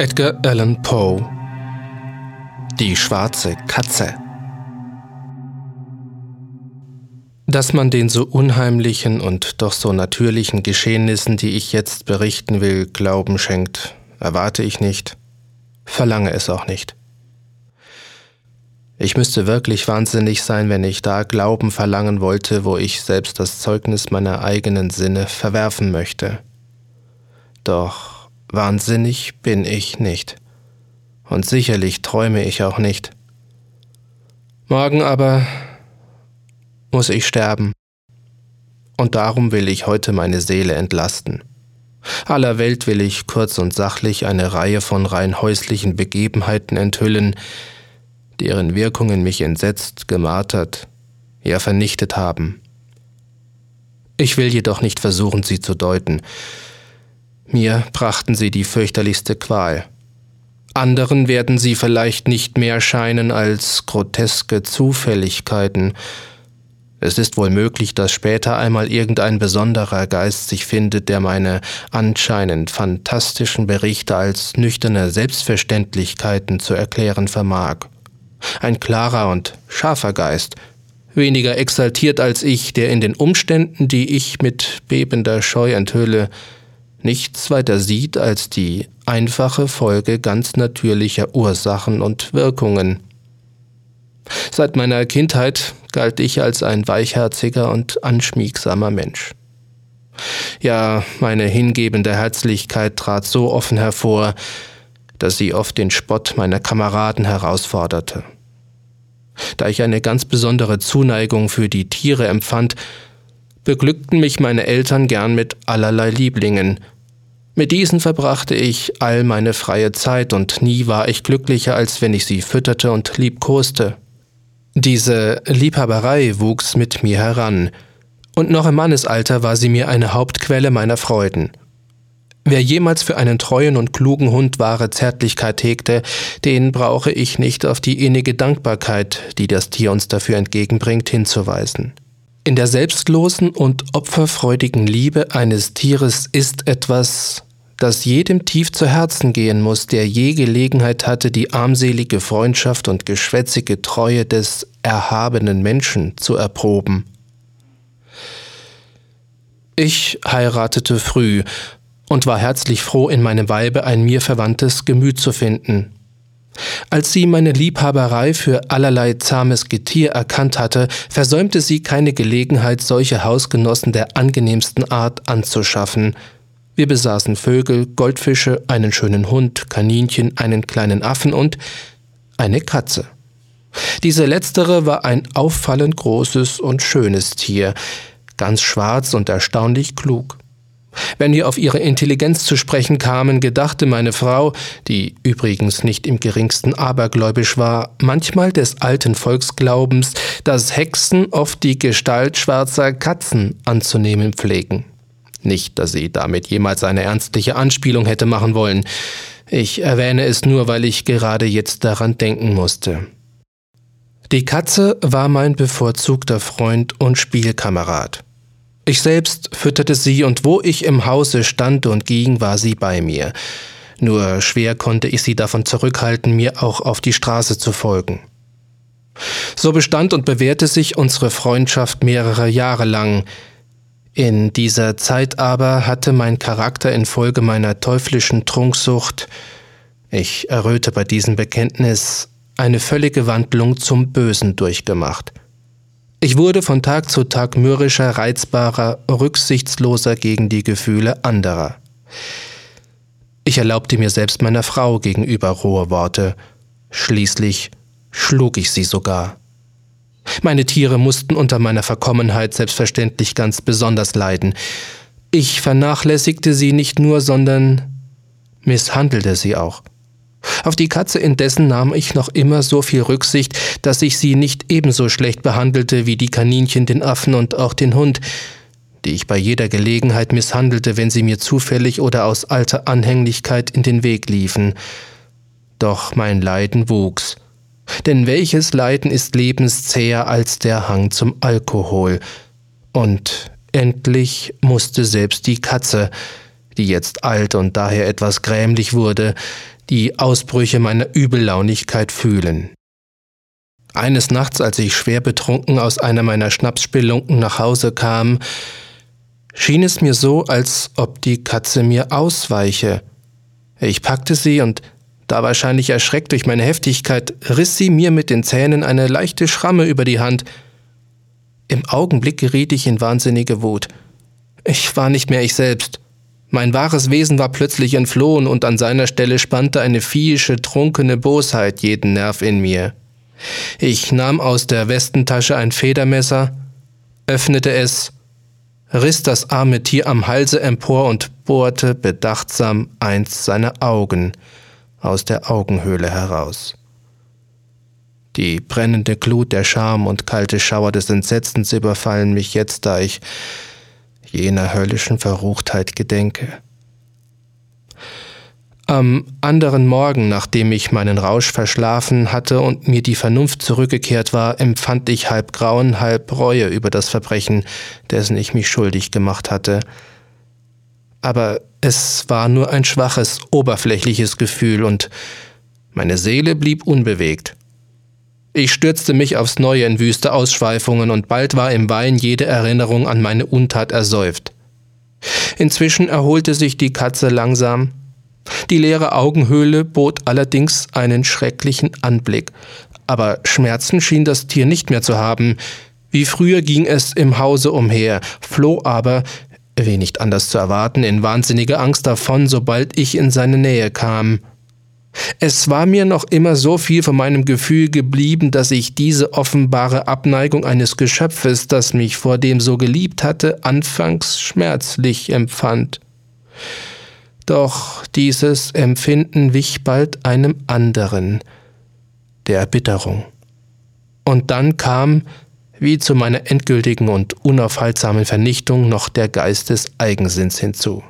Edgar Allan Poe Die schwarze Katze Dass man den so unheimlichen und doch so natürlichen Geschehnissen, die ich jetzt berichten will, Glauben schenkt, erwarte ich nicht, verlange es auch nicht. Ich müsste wirklich wahnsinnig sein, wenn ich da Glauben verlangen wollte, wo ich selbst das Zeugnis meiner eigenen Sinne verwerfen möchte. Doch Wahnsinnig bin ich nicht. Und sicherlich träume ich auch nicht. Morgen aber muss ich sterben. Und darum will ich heute meine Seele entlasten. Aller Welt will ich kurz und sachlich eine Reihe von rein häuslichen Begebenheiten enthüllen, deren Wirkungen mich entsetzt, gemartert, ja vernichtet haben. Ich will jedoch nicht versuchen, sie zu deuten, mir brachten sie die fürchterlichste Qual. Anderen werden sie vielleicht nicht mehr scheinen als groteske Zufälligkeiten. Es ist wohl möglich, dass später einmal irgendein besonderer Geist sich findet, der meine anscheinend fantastischen Berichte als nüchterne Selbstverständlichkeiten zu erklären vermag. Ein klarer und scharfer Geist, weniger exaltiert als ich, der in den Umständen, die ich mit bebender Scheu enthülle, nichts weiter sieht als die einfache Folge ganz natürlicher Ursachen und Wirkungen. Seit meiner Kindheit galt ich als ein weichherziger und anschmiegsamer Mensch. Ja, meine hingebende Herzlichkeit trat so offen hervor, dass sie oft den Spott meiner Kameraden herausforderte. Da ich eine ganz besondere Zuneigung für die Tiere empfand, beglückten mich meine Eltern gern mit allerlei Lieblingen. Mit diesen verbrachte ich all meine freie Zeit und nie war ich glücklicher, als wenn ich sie fütterte und liebkoste. Diese Liebhaberei wuchs mit mir heran, und noch im Mannesalter war sie mir eine Hauptquelle meiner Freuden. Wer jemals für einen treuen und klugen Hund wahre Zärtlichkeit hegte, den brauche ich nicht auf die innige Dankbarkeit, die das Tier uns dafür entgegenbringt, hinzuweisen. In der selbstlosen und opferfreudigen Liebe eines Tieres ist etwas, das jedem tief zu Herzen gehen muss, der je Gelegenheit hatte, die armselige Freundschaft und geschwätzige Treue des erhabenen Menschen zu erproben. Ich heiratete früh und war herzlich froh, in meinem Weibe ein mir verwandtes Gemüt zu finden. Als sie meine Liebhaberei für allerlei zahmes Getier erkannt hatte, versäumte sie keine Gelegenheit, solche Hausgenossen der angenehmsten Art anzuschaffen. Wir besaßen Vögel, Goldfische, einen schönen Hund, Kaninchen, einen kleinen Affen und eine Katze. Diese letztere war ein auffallend großes und schönes Tier, ganz schwarz und erstaunlich klug. Wenn wir auf ihre Intelligenz zu sprechen kamen, gedachte meine Frau, die übrigens nicht im geringsten abergläubisch war, manchmal des alten Volksglaubens, dass Hexen oft die Gestalt schwarzer Katzen anzunehmen pflegen. Nicht, dass sie damit jemals eine ernstliche Anspielung hätte machen wollen. Ich erwähne es nur, weil ich gerade jetzt daran denken musste. Die Katze war mein bevorzugter Freund und Spielkamerad. Ich selbst fütterte sie, und wo ich im Hause stand und ging, war sie bei mir. Nur schwer konnte ich sie davon zurückhalten, mir auch auf die Straße zu folgen. So bestand und bewährte sich unsere Freundschaft mehrere Jahre lang. In dieser Zeit aber hatte mein Charakter infolge meiner teuflischen Trunksucht, ich erröte bei diesem Bekenntnis, eine völlige Wandlung zum Bösen durchgemacht. Ich wurde von Tag zu Tag mürrischer, reizbarer, rücksichtsloser gegen die Gefühle anderer. Ich erlaubte mir selbst meiner Frau gegenüber rohe Worte. Schließlich schlug ich sie sogar. Meine Tiere mussten unter meiner Verkommenheit selbstverständlich ganz besonders leiden. Ich vernachlässigte sie nicht nur, sondern misshandelte sie auch. Auf die Katze indessen nahm ich noch immer so viel Rücksicht, dass ich sie nicht ebenso schlecht behandelte wie die Kaninchen, den Affen und auch den Hund, die ich bei jeder Gelegenheit misshandelte, wenn sie mir zufällig oder aus alter Anhänglichkeit in den Weg liefen. Doch mein Leiden wuchs. Denn welches Leiden ist lebenszäher als der Hang zum Alkohol? Und endlich musste selbst die Katze, die jetzt alt und daher etwas grämlich wurde, die Ausbrüche meiner Übellaunigkeit fühlen. Eines Nachts, als ich schwer betrunken aus einer meiner Schnapsspelunken nach Hause kam, schien es mir so, als ob die Katze mir ausweiche. Ich packte sie und, da wahrscheinlich erschreckt durch meine Heftigkeit, riss sie mir mit den Zähnen eine leichte Schramme über die Hand. Im Augenblick geriet ich in wahnsinnige Wut. Ich war nicht mehr ich selbst. Mein wahres Wesen war plötzlich entflohen und an seiner Stelle spannte eine viehische, trunkene Bosheit jeden Nerv in mir. Ich nahm aus der Westentasche ein Federmesser, öffnete es, riss das arme Tier am Halse empor und bohrte bedachtsam eins seiner Augen aus der Augenhöhle heraus. Die brennende Glut der Scham und kalte Schauer des Entsetzens überfallen mich jetzt, da ich jener höllischen Verruchtheit gedenke. Am anderen Morgen, nachdem ich meinen Rausch verschlafen hatte und mir die Vernunft zurückgekehrt war, empfand ich halb Grauen, halb Reue über das Verbrechen, dessen ich mich schuldig gemacht hatte. Aber es war nur ein schwaches, oberflächliches Gefühl und meine Seele blieb unbewegt. Ich stürzte mich aufs Neue in wüste Ausschweifungen und bald war im Wein jede Erinnerung an meine Untat ersäuft. Inzwischen erholte sich die Katze langsam, die leere Augenhöhle bot allerdings einen schrecklichen Anblick, aber Schmerzen schien das Tier nicht mehr zu haben. Wie früher ging es im Hause umher, floh aber, wie nicht anders zu erwarten, in wahnsinnige Angst davon, sobald ich in seine Nähe kam. Es war mir noch immer so viel von meinem Gefühl geblieben, dass ich diese offenbare Abneigung eines Geschöpfes, das mich vor dem so geliebt hatte, anfangs schmerzlich empfand. Doch dieses Empfinden wich bald einem anderen, der Erbitterung. Und dann kam, wie zu meiner endgültigen und unaufhaltsamen Vernichtung, noch der Geist des Eigensinns hinzu.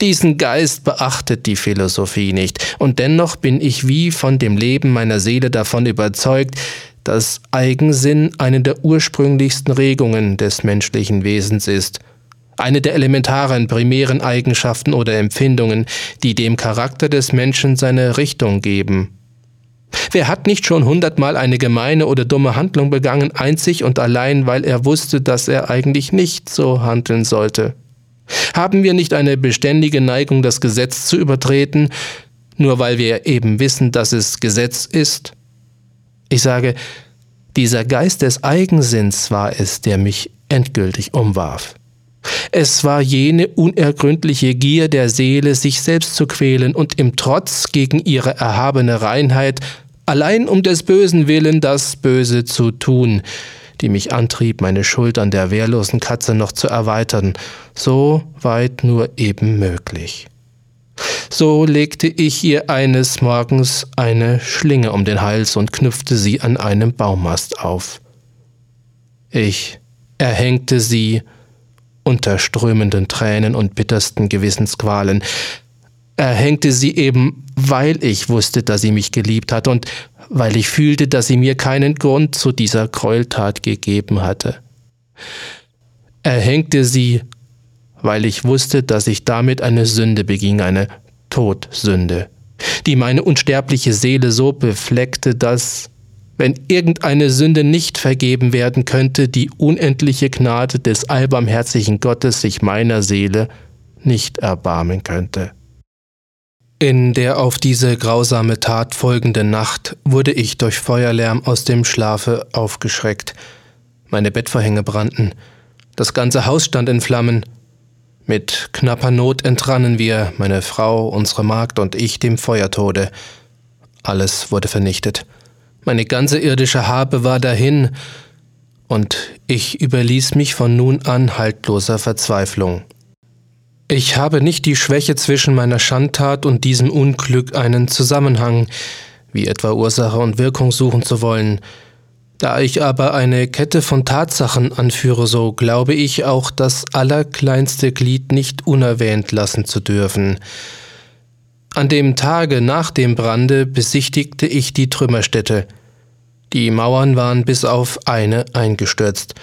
Diesen Geist beachtet die Philosophie nicht, und dennoch bin ich wie von dem Leben meiner Seele davon überzeugt, dass Eigensinn eine der ursprünglichsten Regungen des menschlichen Wesens ist – eine der elementaren primären Eigenschaften oder Empfindungen, die dem Charakter des Menschen seine Richtung geben. Wer hat nicht schon hundertmal eine gemeine oder dumme Handlung begangen, einzig und allein, weil er wusste, dass er eigentlich nicht so handeln sollte? Haben wir nicht eine beständige Neigung, das Gesetz zu übertreten, nur weil wir eben wissen, dass es Gesetz ist? Ich sage, dieser Geist des Eigensinns war es, der mich endgültig umwarf. Es war jene unergründliche Gier der Seele, sich selbst zu quälen und im Trotz gegen ihre erhabene Reinheit, allein um des Bösen willen das Böse zu tun, die mich antrieb, meine Schuld an der wehrlosen Katze noch zu erweitern, so weit nur eben möglich. So legte ich ihr eines Morgens eine Schlinge um den Hals und knüpfte sie an einem Baumast auf. Ich erhängte sie unter strömenden Tränen und bittersten Gewissensqualen. Er hängte sie eben, weil ich wusste, dass sie mich geliebt hat und weil ich fühlte, dass sie mir keinen Grund zu dieser Gräueltat gegeben hatte. Er hängte sie, weil ich wusste, dass ich damit eine Sünde beging, eine Todsünde, die meine unsterbliche Seele so befleckte, dass wenn irgendeine Sünde nicht vergeben werden könnte, die unendliche Gnade des allbarmherzigen Gottes sich meiner Seele nicht erbarmen könnte. In der auf diese grausame Tat folgenden Nacht wurde ich durch Feuerlärm aus dem Schlafe aufgeschreckt. Meine Bettvorhänge brannten, das ganze Haus stand in Flammen. Mit knapper Not entrannen wir, meine Frau, unsere Magd und ich, dem Feuertode. Alles wurde vernichtet. Meine ganze irdische Habe war dahin, und ich überließ mich von nun an haltloser Verzweiflung. Ich habe nicht die Schwäche zwischen meiner Schandtat und diesem Unglück einen Zusammenhang, wie etwa Ursache und Wirkung suchen zu wollen. Da ich aber eine Kette von Tatsachen anführe, so glaube ich auch das allerkleinste Glied nicht unerwähnt lassen zu dürfen. An dem Tage nach dem Brande besichtigte ich die Trümmerstätte. Die Mauern waren bis auf eine eingestürzt.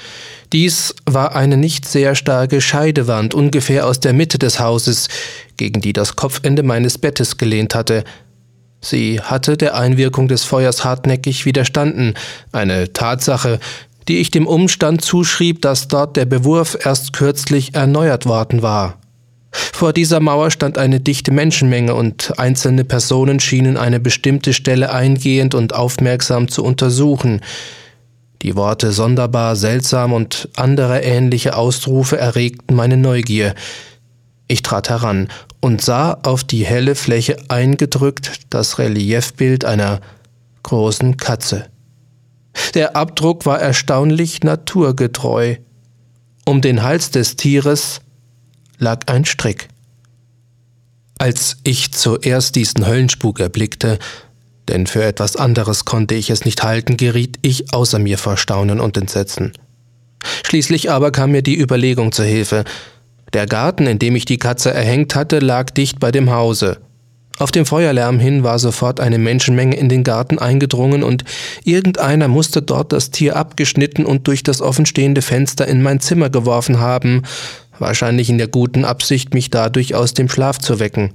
Dies war eine nicht sehr starke Scheidewand ungefähr aus der Mitte des Hauses, gegen die das Kopfende meines Bettes gelehnt hatte. Sie hatte der Einwirkung des Feuers hartnäckig widerstanden, eine Tatsache, die ich dem Umstand zuschrieb, dass dort der Bewurf erst kürzlich erneuert worden war. Vor dieser Mauer stand eine dichte Menschenmenge und einzelne Personen schienen eine bestimmte Stelle eingehend und aufmerksam zu untersuchen. Die Worte sonderbar, seltsam und andere ähnliche Ausrufe erregten meine Neugier. Ich trat heran und sah auf die helle Fläche eingedrückt das Reliefbild einer großen Katze. Der Abdruck war erstaunlich naturgetreu. Um den Hals des Tieres lag ein Strick. Als ich zuerst diesen Höllenspuk erblickte, denn für etwas anderes konnte ich es nicht halten, geriet ich außer mir vor Staunen und Entsetzen. Schließlich aber kam mir die Überlegung zur Hilfe. Der Garten, in dem ich die Katze erhängt hatte, lag dicht bei dem Hause. Auf dem Feuerlärm hin war sofort eine Menschenmenge in den Garten eingedrungen und irgendeiner musste dort das Tier abgeschnitten und durch das offenstehende Fenster in mein Zimmer geworfen haben, wahrscheinlich in der guten Absicht, mich dadurch aus dem Schlaf zu wecken.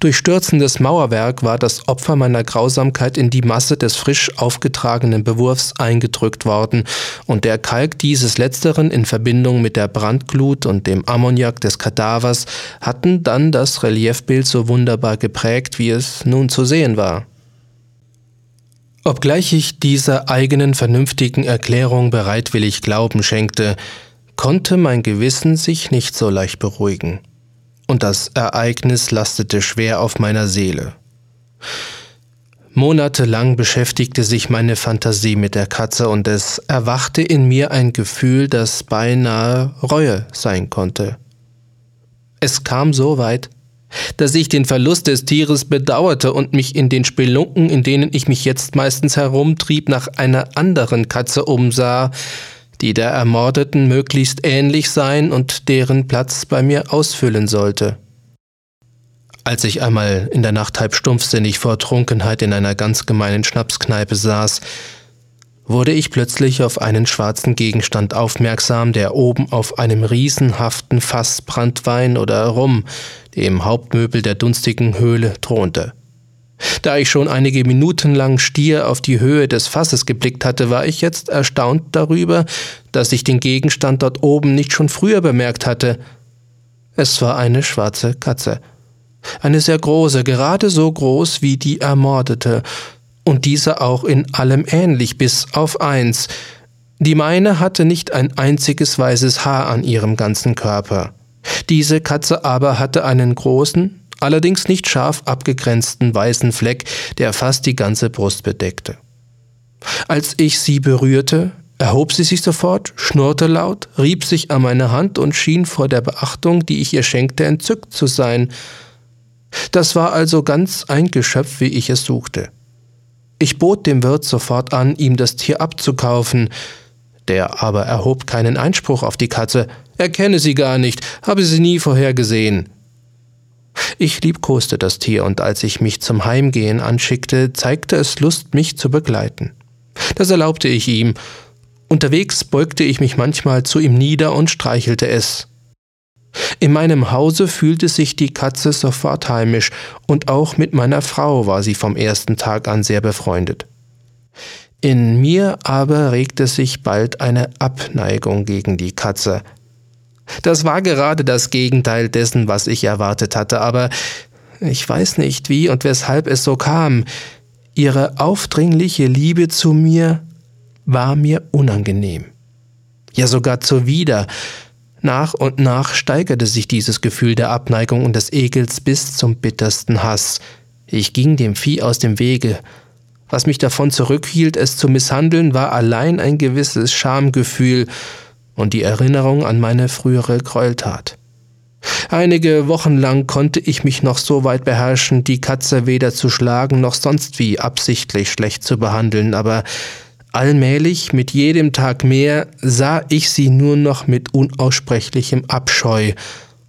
Durch stürzendes Mauerwerk war das Opfer meiner Grausamkeit in die Masse des frisch aufgetragenen Bewurfs eingedrückt worden, und der Kalk dieses letzteren in Verbindung mit der Brandglut und dem Ammoniak des Kadavers hatten dann das Reliefbild so wunderbar geprägt, wie es nun zu sehen war. Obgleich ich dieser eigenen vernünftigen Erklärung bereitwillig Glauben schenkte, konnte mein Gewissen sich nicht so leicht beruhigen und das Ereignis lastete schwer auf meiner Seele. Monatelang beschäftigte sich meine Fantasie mit der Katze und es erwachte in mir ein Gefühl, das beinahe Reue sein konnte. Es kam so weit, dass ich den Verlust des Tieres bedauerte und mich in den Spelunken, in denen ich mich jetzt meistens herumtrieb, nach einer anderen Katze umsah, die der Ermordeten möglichst ähnlich sein und deren Platz bei mir ausfüllen sollte. Als ich einmal in der Nacht halb stumpfsinnig vor Trunkenheit in einer ganz gemeinen Schnapskneipe saß, wurde ich plötzlich auf einen schwarzen Gegenstand aufmerksam, der oben auf einem riesenhaften Fass Brandwein oder Rum, dem Hauptmöbel der dunstigen Höhle, thronte. Da ich schon einige Minuten lang stier auf die Höhe des Fasses geblickt hatte, war ich jetzt erstaunt darüber, dass ich den Gegenstand dort oben nicht schon früher bemerkt hatte. Es war eine schwarze Katze. Eine sehr große, gerade so groß wie die Ermordete, und diese auch in allem ähnlich, bis auf eins. Die meine hatte nicht ein einziges weißes Haar an ihrem ganzen Körper. Diese Katze aber hatte einen großen, allerdings nicht scharf abgegrenzten weißen Fleck, der fast die ganze Brust bedeckte. Als ich sie berührte, erhob sie sich sofort, schnurrte laut, rieb sich an meine Hand und schien vor der Beachtung, die ich ihr schenkte, entzückt zu sein. Das war also ganz ein Geschöpf, wie ich es suchte. Ich bot dem Wirt sofort an, ihm das Tier abzukaufen, der aber erhob keinen Einspruch auf die Katze, er kenne sie gar nicht, habe sie nie vorher gesehen. Ich liebkoste das Tier, und als ich mich zum Heimgehen anschickte, zeigte es Lust, mich zu begleiten. Das erlaubte ich ihm. Unterwegs beugte ich mich manchmal zu ihm nieder und streichelte es. In meinem Hause fühlte sich die Katze sofort heimisch, und auch mit meiner Frau war sie vom ersten Tag an sehr befreundet. In mir aber regte sich bald eine Abneigung gegen die Katze, das war gerade das Gegenteil dessen, was ich erwartet hatte, aber ich weiß nicht, wie und weshalb es so kam. Ihre aufdringliche Liebe zu mir war mir unangenehm. Ja sogar zuwider. Nach und nach steigerte sich dieses Gefühl der Abneigung und des Ekels bis zum bittersten Hass. Ich ging dem Vieh aus dem Wege. Was mich davon zurückhielt, es zu misshandeln, war allein ein gewisses Schamgefühl, und die Erinnerung an meine frühere Gräueltat. Einige Wochen lang konnte ich mich noch so weit beherrschen, die Katze weder zu schlagen noch sonst wie absichtlich schlecht zu behandeln, aber allmählich, mit jedem Tag mehr, sah ich sie nur noch mit unaussprechlichem Abscheu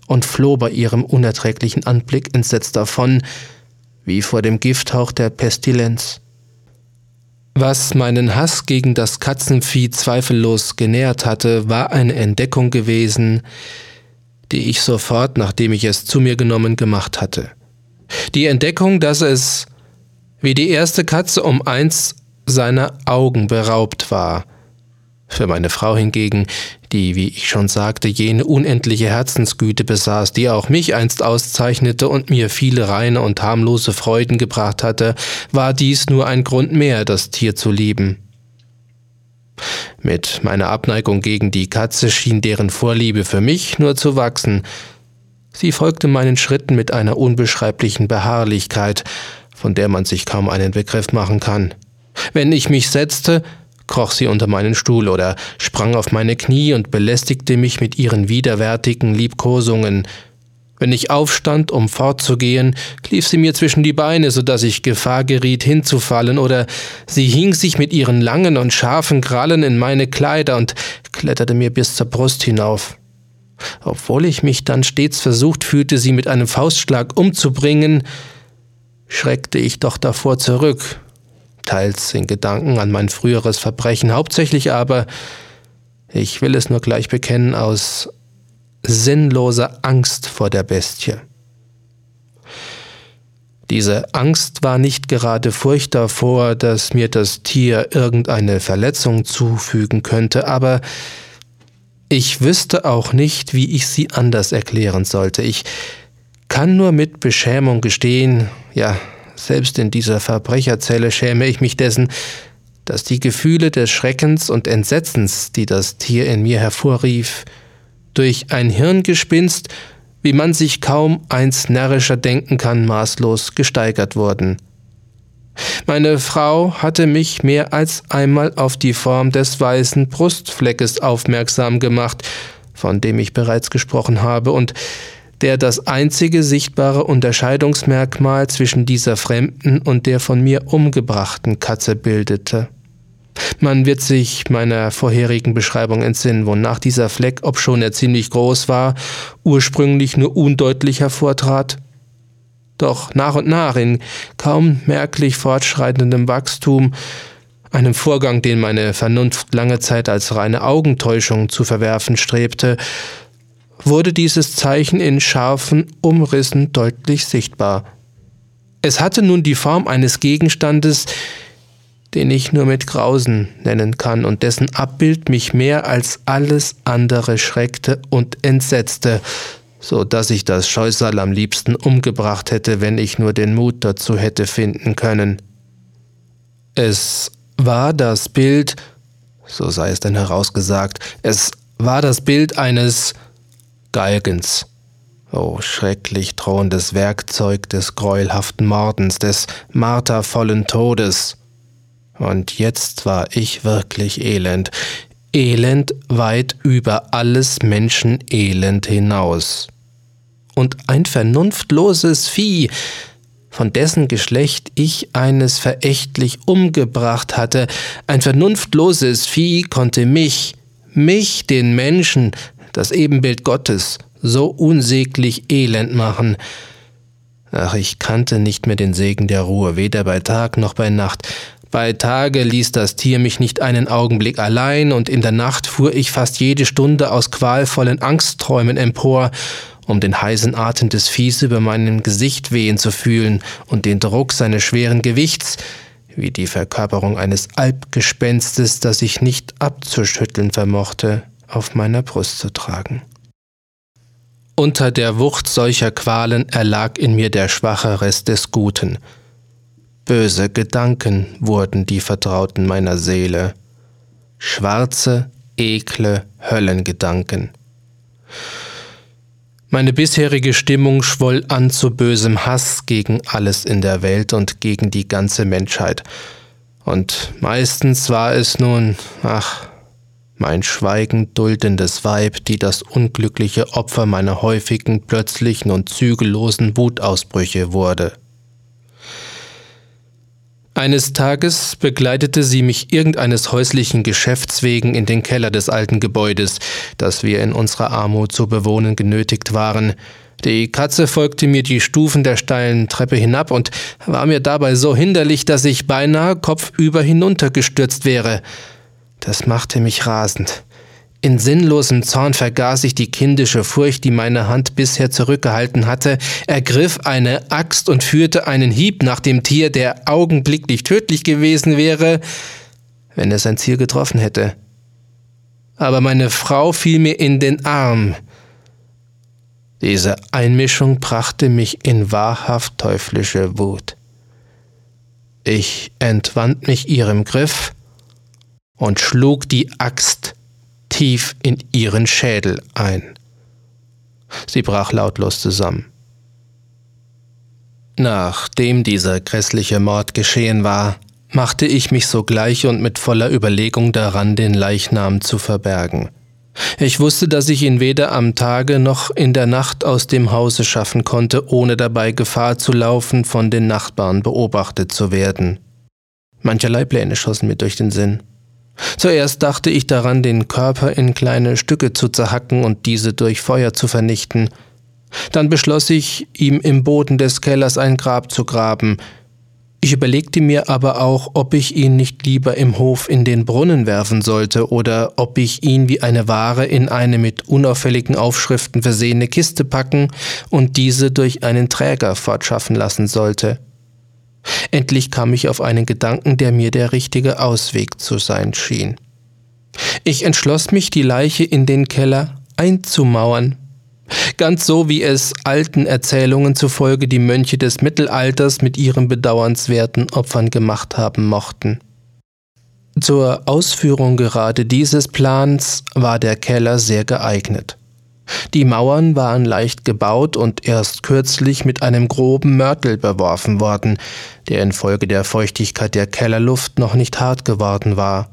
und floh bei ihrem unerträglichen Anblick entsetzt davon, wie vor dem Gifthauch der Pestilenz. Was meinen Hass gegen das Katzenvieh zweifellos genährt hatte, war eine Entdeckung gewesen, die ich sofort, nachdem ich es zu mir genommen, gemacht hatte. Die Entdeckung, dass es wie die erste Katze um eins seiner Augen beraubt war. Für meine Frau hingegen, die, wie ich schon sagte, jene unendliche Herzensgüte besaß, die auch mich einst auszeichnete und mir viele reine und harmlose Freuden gebracht hatte, war dies nur ein Grund mehr, das Tier zu lieben. Mit meiner Abneigung gegen die Katze schien deren Vorliebe für mich nur zu wachsen. Sie folgte meinen Schritten mit einer unbeschreiblichen Beharrlichkeit, von der man sich kaum einen Begriff machen kann. Wenn ich mich setzte, kroch sie unter meinen Stuhl oder sprang auf meine Knie und belästigte mich mit ihren widerwärtigen Liebkosungen. Wenn ich aufstand, um fortzugehen, lief sie mir zwischen die Beine, so dass ich Gefahr geriet, hinzufallen, oder sie hing sich mit ihren langen und scharfen Krallen in meine Kleider und kletterte mir bis zur Brust hinauf. Obwohl ich mich dann stets versucht fühlte, sie mit einem Faustschlag umzubringen, schreckte ich doch davor zurück teils in Gedanken an mein früheres Verbrechen, hauptsächlich aber, ich will es nur gleich bekennen, aus sinnloser Angst vor der Bestie. Diese Angst war nicht gerade Furcht davor, dass mir das Tier irgendeine Verletzung zufügen könnte, aber ich wüsste auch nicht, wie ich sie anders erklären sollte. Ich kann nur mit Beschämung gestehen, ja, selbst in dieser Verbrecherzelle schäme ich mich dessen, dass die Gefühle des Schreckens und Entsetzens, die das Tier in mir hervorrief, durch ein Hirngespinst, wie man sich kaum eins närrischer denken kann, maßlos gesteigert wurden. Meine Frau hatte mich mehr als einmal auf die Form des weißen Brustfleckes aufmerksam gemacht, von dem ich bereits gesprochen habe, und der das einzige sichtbare Unterscheidungsmerkmal zwischen dieser fremden und der von mir umgebrachten Katze bildete. Man wird sich meiner vorherigen Beschreibung entsinnen, wonach dieser Fleck, obschon er ziemlich groß war, ursprünglich nur undeutlich hervortrat. Doch nach und nach in kaum merklich fortschreitendem Wachstum, einem Vorgang, den meine Vernunft lange Zeit als reine Augentäuschung zu verwerfen strebte, wurde dieses Zeichen in scharfen Umrissen deutlich sichtbar. Es hatte nun die Form eines Gegenstandes, den ich nur mit Grausen nennen kann und dessen Abbild mich mehr als alles andere schreckte und entsetzte, so dass ich das Scheusal am liebsten umgebracht hätte, wenn ich nur den Mut dazu hätte finden können. Es war das Bild, so sei es denn herausgesagt, es war das Bild eines Galgens. O schrecklich drohendes Werkzeug des greuelhaften Mordens, des martervollen Todes. Und jetzt war ich wirklich elend, elend weit über alles Menschenelend hinaus. Und ein vernunftloses Vieh, von dessen Geschlecht ich eines verächtlich umgebracht hatte, ein vernunftloses Vieh konnte mich, mich, den Menschen, das Ebenbild Gottes, so unsäglich elend machen. Ach, ich kannte nicht mehr den Segen der Ruhe, weder bei Tag noch bei Nacht. Bei Tage ließ das Tier mich nicht einen Augenblick allein, und in der Nacht fuhr ich fast jede Stunde aus qualvollen Angstträumen empor, um den heißen Atem des Viehs über meinem Gesicht wehen zu fühlen und den Druck seines schweren Gewichts, wie die Verkörperung eines Alpgespenstes, das ich nicht abzuschütteln vermochte auf meiner Brust zu tragen. Unter der Wucht solcher Qualen erlag in mir der schwache Rest des Guten. Böse Gedanken wurden die Vertrauten meiner Seele, schwarze, ekle Höllengedanken. Meine bisherige Stimmung schwoll an zu bösem Hass gegen alles in der Welt und gegen die ganze Menschheit. Und meistens war es nun, ach, mein schweigend duldendes Weib, die das unglückliche Opfer meiner häufigen, plötzlichen und zügellosen Wutausbrüche wurde. Eines Tages begleitete sie mich irgendeines häuslichen Geschäfts wegen in den Keller des alten Gebäudes, das wir in unserer Armut zu bewohnen genötigt waren. Die Katze folgte mir die Stufen der steilen Treppe hinab und war mir dabei so hinderlich, dass ich beinahe kopfüber hinuntergestürzt wäre. Das machte mich rasend. In sinnlosem Zorn vergaß ich die kindische Furcht, die meine Hand bisher zurückgehalten hatte, ergriff eine Axt und führte einen Hieb nach dem Tier, der augenblicklich tödlich gewesen wäre, wenn es sein Ziel getroffen hätte. Aber meine Frau fiel mir in den Arm. Diese Einmischung brachte mich in wahrhaft teuflische Wut. Ich entwand mich ihrem Griff und schlug die Axt tief in ihren Schädel ein. Sie brach lautlos zusammen. Nachdem dieser grässliche Mord geschehen war, machte ich mich sogleich und mit voller Überlegung daran, den Leichnam zu verbergen. Ich wusste, dass ich ihn weder am Tage noch in der Nacht aus dem Hause schaffen konnte, ohne dabei Gefahr zu laufen, von den Nachbarn beobachtet zu werden. Mancherlei Pläne schossen mir durch den Sinn. Zuerst dachte ich daran, den Körper in kleine Stücke zu zerhacken und diese durch Feuer zu vernichten. Dann beschloss ich, ihm im Boden des Kellers ein Grab zu graben. Ich überlegte mir aber auch, ob ich ihn nicht lieber im Hof in den Brunnen werfen sollte oder ob ich ihn wie eine Ware in eine mit unauffälligen Aufschriften versehene Kiste packen und diese durch einen Träger fortschaffen lassen sollte. Endlich kam ich auf einen Gedanken, der mir der richtige Ausweg zu sein schien. Ich entschloss mich, die Leiche in den Keller einzumauern, ganz so wie es alten Erzählungen zufolge die Mönche des Mittelalters mit ihren bedauernswerten Opfern gemacht haben mochten. Zur Ausführung gerade dieses Plans war der Keller sehr geeignet. Die Mauern waren leicht gebaut und erst kürzlich mit einem groben Mörtel beworfen worden, der infolge der Feuchtigkeit der Kellerluft noch nicht hart geworden war.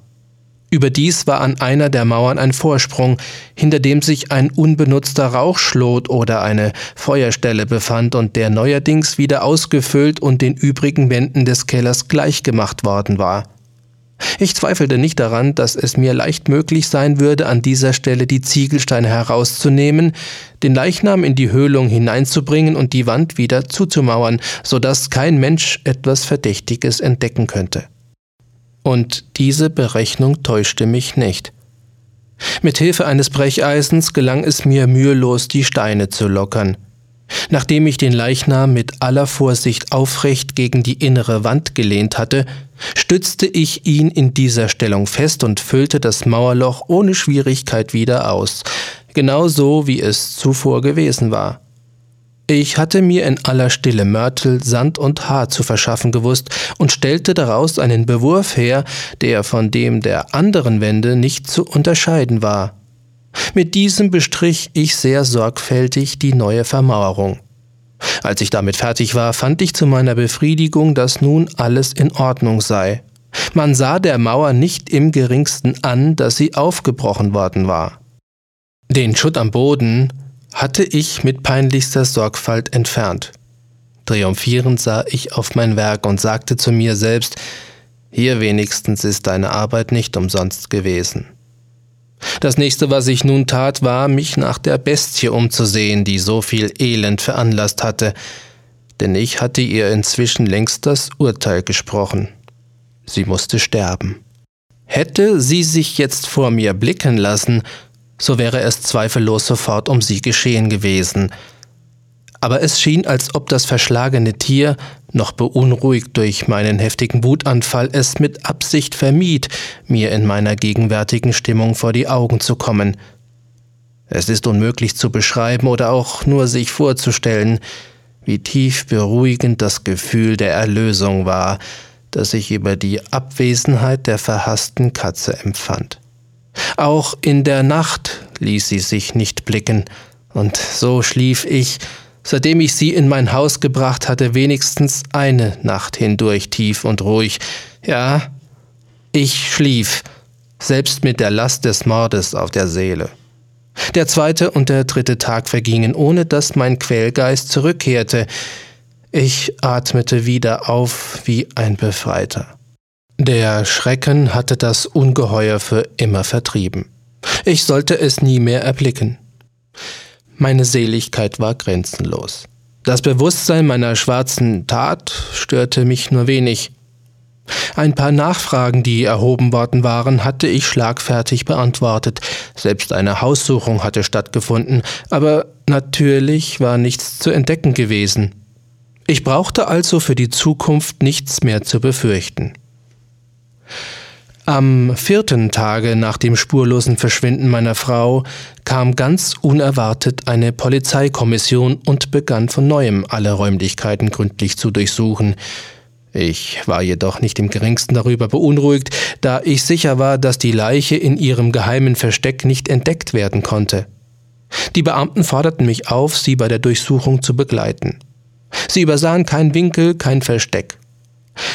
Überdies war an einer der Mauern ein Vorsprung, hinter dem sich ein unbenutzter Rauchschlot oder eine Feuerstelle befand und der neuerdings wieder ausgefüllt und den übrigen Wänden des Kellers gleichgemacht worden war. Ich zweifelte nicht daran, dass es mir leicht möglich sein würde, an dieser Stelle die Ziegelsteine herauszunehmen, den Leichnam in die Höhlung hineinzubringen und die Wand wieder zuzumauern, so dass kein Mensch etwas Verdächtiges entdecken könnte. Und diese Berechnung täuschte mich nicht. Mit Hilfe eines Brecheisens gelang es mir mühelos, die Steine zu lockern. Nachdem ich den Leichnam mit aller Vorsicht aufrecht gegen die innere Wand gelehnt hatte, stützte ich ihn in dieser Stellung fest und füllte das Mauerloch ohne Schwierigkeit wieder aus, genauso wie es zuvor gewesen war. Ich hatte mir in aller Stille Mörtel, Sand und Haar zu verschaffen gewusst und stellte daraus einen Bewurf her, der von dem der anderen Wände nicht zu unterscheiden war. Mit diesem bestrich ich sehr sorgfältig die neue Vermauerung. Als ich damit fertig war, fand ich zu meiner Befriedigung, dass nun alles in Ordnung sei. Man sah der Mauer nicht im geringsten an, dass sie aufgebrochen worden war. Den Schutt am Boden hatte ich mit peinlichster Sorgfalt entfernt. Triumphierend sah ich auf mein Werk und sagte zu mir selbst, hier wenigstens ist deine Arbeit nicht umsonst gewesen. Das nächste, was ich nun tat, war, mich nach der Bestie umzusehen, die so viel Elend veranlasst hatte, denn ich hatte ihr inzwischen längst das Urteil gesprochen. Sie musste sterben. Hätte sie sich jetzt vor mir blicken lassen, so wäre es zweifellos sofort um sie geschehen gewesen, aber es schien, als ob das verschlagene Tier, noch beunruhigt durch meinen heftigen Wutanfall, es mit Absicht vermied, mir in meiner gegenwärtigen Stimmung vor die Augen zu kommen. Es ist unmöglich zu beschreiben oder auch nur sich vorzustellen, wie tief beruhigend das Gefühl der Erlösung war, das ich über die Abwesenheit der verhassten Katze empfand. Auch in der Nacht ließ sie sich nicht blicken, und so schlief ich, seitdem ich sie in mein Haus gebracht hatte, wenigstens eine Nacht hindurch tief und ruhig. Ja, ich schlief, selbst mit der Last des Mordes auf der Seele. Der zweite und der dritte Tag vergingen, ohne dass mein Quälgeist zurückkehrte. Ich atmete wieder auf wie ein Befreiter. Der Schrecken hatte das Ungeheuer für immer vertrieben. Ich sollte es nie mehr erblicken. Meine Seligkeit war grenzenlos. Das Bewusstsein meiner schwarzen Tat störte mich nur wenig. Ein paar Nachfragen, die erhoben worden waren, hatte ich schlagfertig beantwortet. Selbst eine Haussuchung hatte stattgefunden, aber natürlich war nichts zu entdecken gewesen. Ich brauchte also für die Zukunft nichts mehr zu befürchten. Am vierten Tage nach dem spurlosen Verschwinden meiner Frau kam ganz unerwartet eine Polizeikommission und begann von neuem alle Räumlichkeiten gründlich zu durchsuchen. Ich war jedoch nicht im geringsten darüber beunruhigt, da ich sicher war, dass die Leiche in ihrem geheimen Versteck nicht entdeckt werden konnte. Die Beamten forderten mich auf, sie bei der Durchsuchung zu begleiten. Sie übersahen kein Winkel, kein Versteck.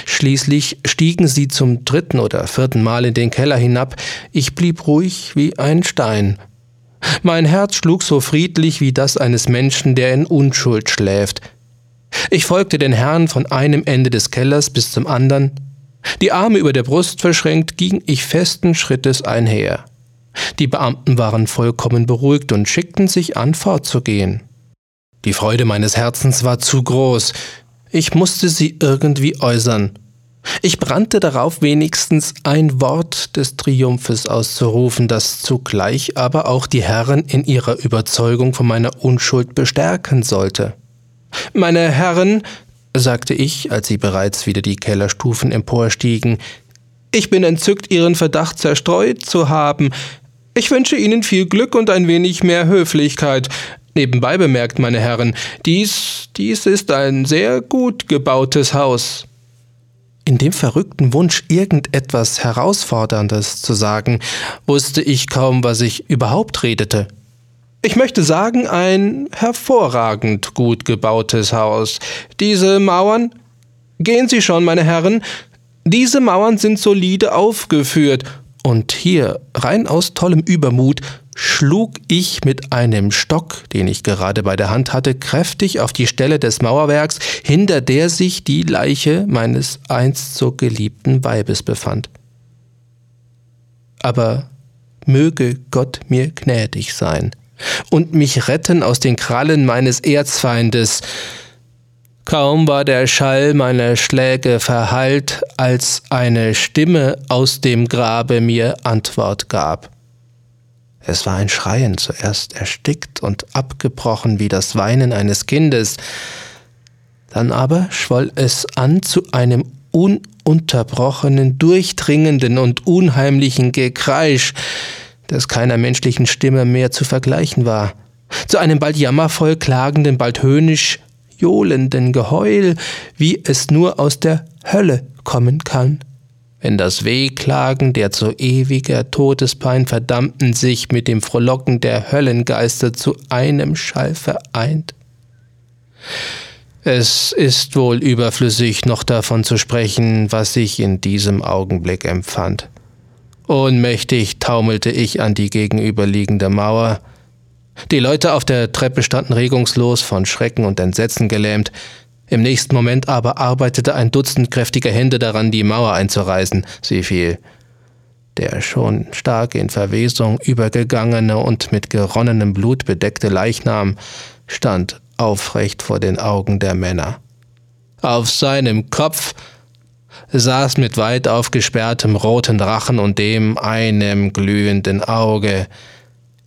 Schließlich stiegen sie zum dritten oder vierten Mal in den Keller hinab. Ich blieb ruhig wie ein Stein. Mein Herz schlug so friedlich wie das eines Menschen, der in Unschuld schläft. Ich folgte den Herrn von einem Ende des Kellers bis zum anderen. Die Arme über der Brust verschränkt, ging ich festen Schrittes einher. Die Beamten waren vollkommen beruhigt und schickten sich an, fortzugehen. Die Freude meines Herzens war zu groß. Ich musste sie irgendwie äußern. Ich brannte darauf, wenigstens ein Wort des Triumphes auszurufen, das zugleich aber auch die Herren in ihrer Überzeugung von meiner Unschuld bestärken sollte. Meine Herren, sagte ich, als sie bereits wieder die Kellerstufen emporstiegen, ich bin entzückt, Ihren Verdacht zerstreut zu haben. Ich wünsche Ihnen viel Glück und ein wenig mehr Höflichkeit. Nebenbei bemerkt, meine Herren, dies, dies ist ein sehr gut gebautes Haus. In dem verrückten Wunsch, irgendetwas Herausforderndes zu sagen, wusste ich kaum, was ich überhaupt redete. Ich möchte sagen, ein hervorragend gut gebautes Haus. Diese Mauern. Gehen Sie schon, meine Herren. Diese Mauern sind solide aufgeführt. Und hier, rein aus tollem Übermut, schlug ich mit einem Stock, den ich gerade bei der Hand hatte, kräftig auf die Stelle des Mauerwerks, hinter der sich die Leiche meines einst so geliebten Weibes befand. Aber möge Gott mir gnädig sein und mich retten aus den Krallen meines Erzfeindes. Kaum war der Schall meiner Schläge verhallt, als eine Stimme aus dem Grabe mir Antwort gab. Es war ein Schreien, zuerst erstickt und abgebrochen wie das Weinen eines Kindes, dann aber schwoll es an zu einem ununterbrochenen, durchdringenden und unheimlichen Gekreisch, das keiner menschlichen Stimme mehr zu vergleichen war, zu einem bald jammervoll klagenden, bald höhnisch johlenden Geheul, wie es nur aus der Hölle kommen kann. Wenn das Wehklagen der zu ewiger Todespein Verdammten sich mit dem Frohlocken der Höllengeister zu einem Schall vereint. Es ist wohl überflüssig, noch davon zu sprechen, was ich in diesem Augenblick empfand. Ohnmächtig taumelte ich an die gegenüberliegende Mauer. Die Leute auf der Treppe standen regungslos, von Schrecken und Entsetzen gelähmt. Im nächsten Moment aber arbeitete ein Dutzend kräftiger Hände daran, die Mauer einzureißen. Sie fiel. Der schon stark in Verwesung übergegangene und mit geronnenem Blut bedeckte Leichnam stand aufrecht vor den Augen der Männer. Auf seinem Kopf saß mit weit aufgesperrtem roten Rachen und dem einem glühenden Auge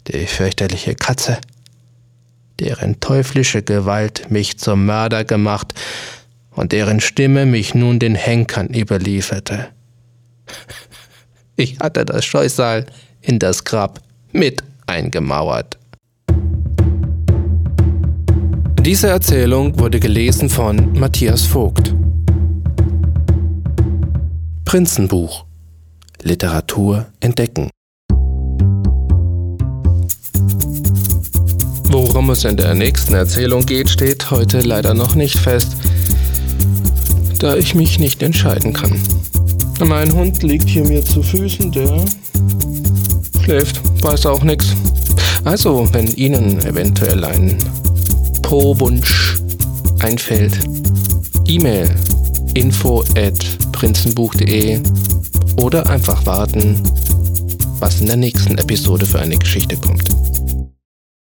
die fürchterliche Katze, deren teuflische Gewalt mich zum Mörder gemacht und deren Stimme mich nun den Henkern überlieferte. Ich hatte das Scheusal in das Grab mit eingemauert. Diese Erzählung wurde gelesen von Matthias Vogt. Prinzenbuch Literatur entdecken. Worum es in der nächsten Erzählung geht, steht heute leider noch nicht fest, da ich mich nicht entscheiden kann. Mein Hund liegt hier mir zu Füßen, der schläft, weiß auch nichts. Also, wenn Ihnen eventuell ein Po-Wunsch einfällt, E-Mail info at prinzenbuch.de oder einfach warten, was in der nächsten Episode für eine Geschichte kommt.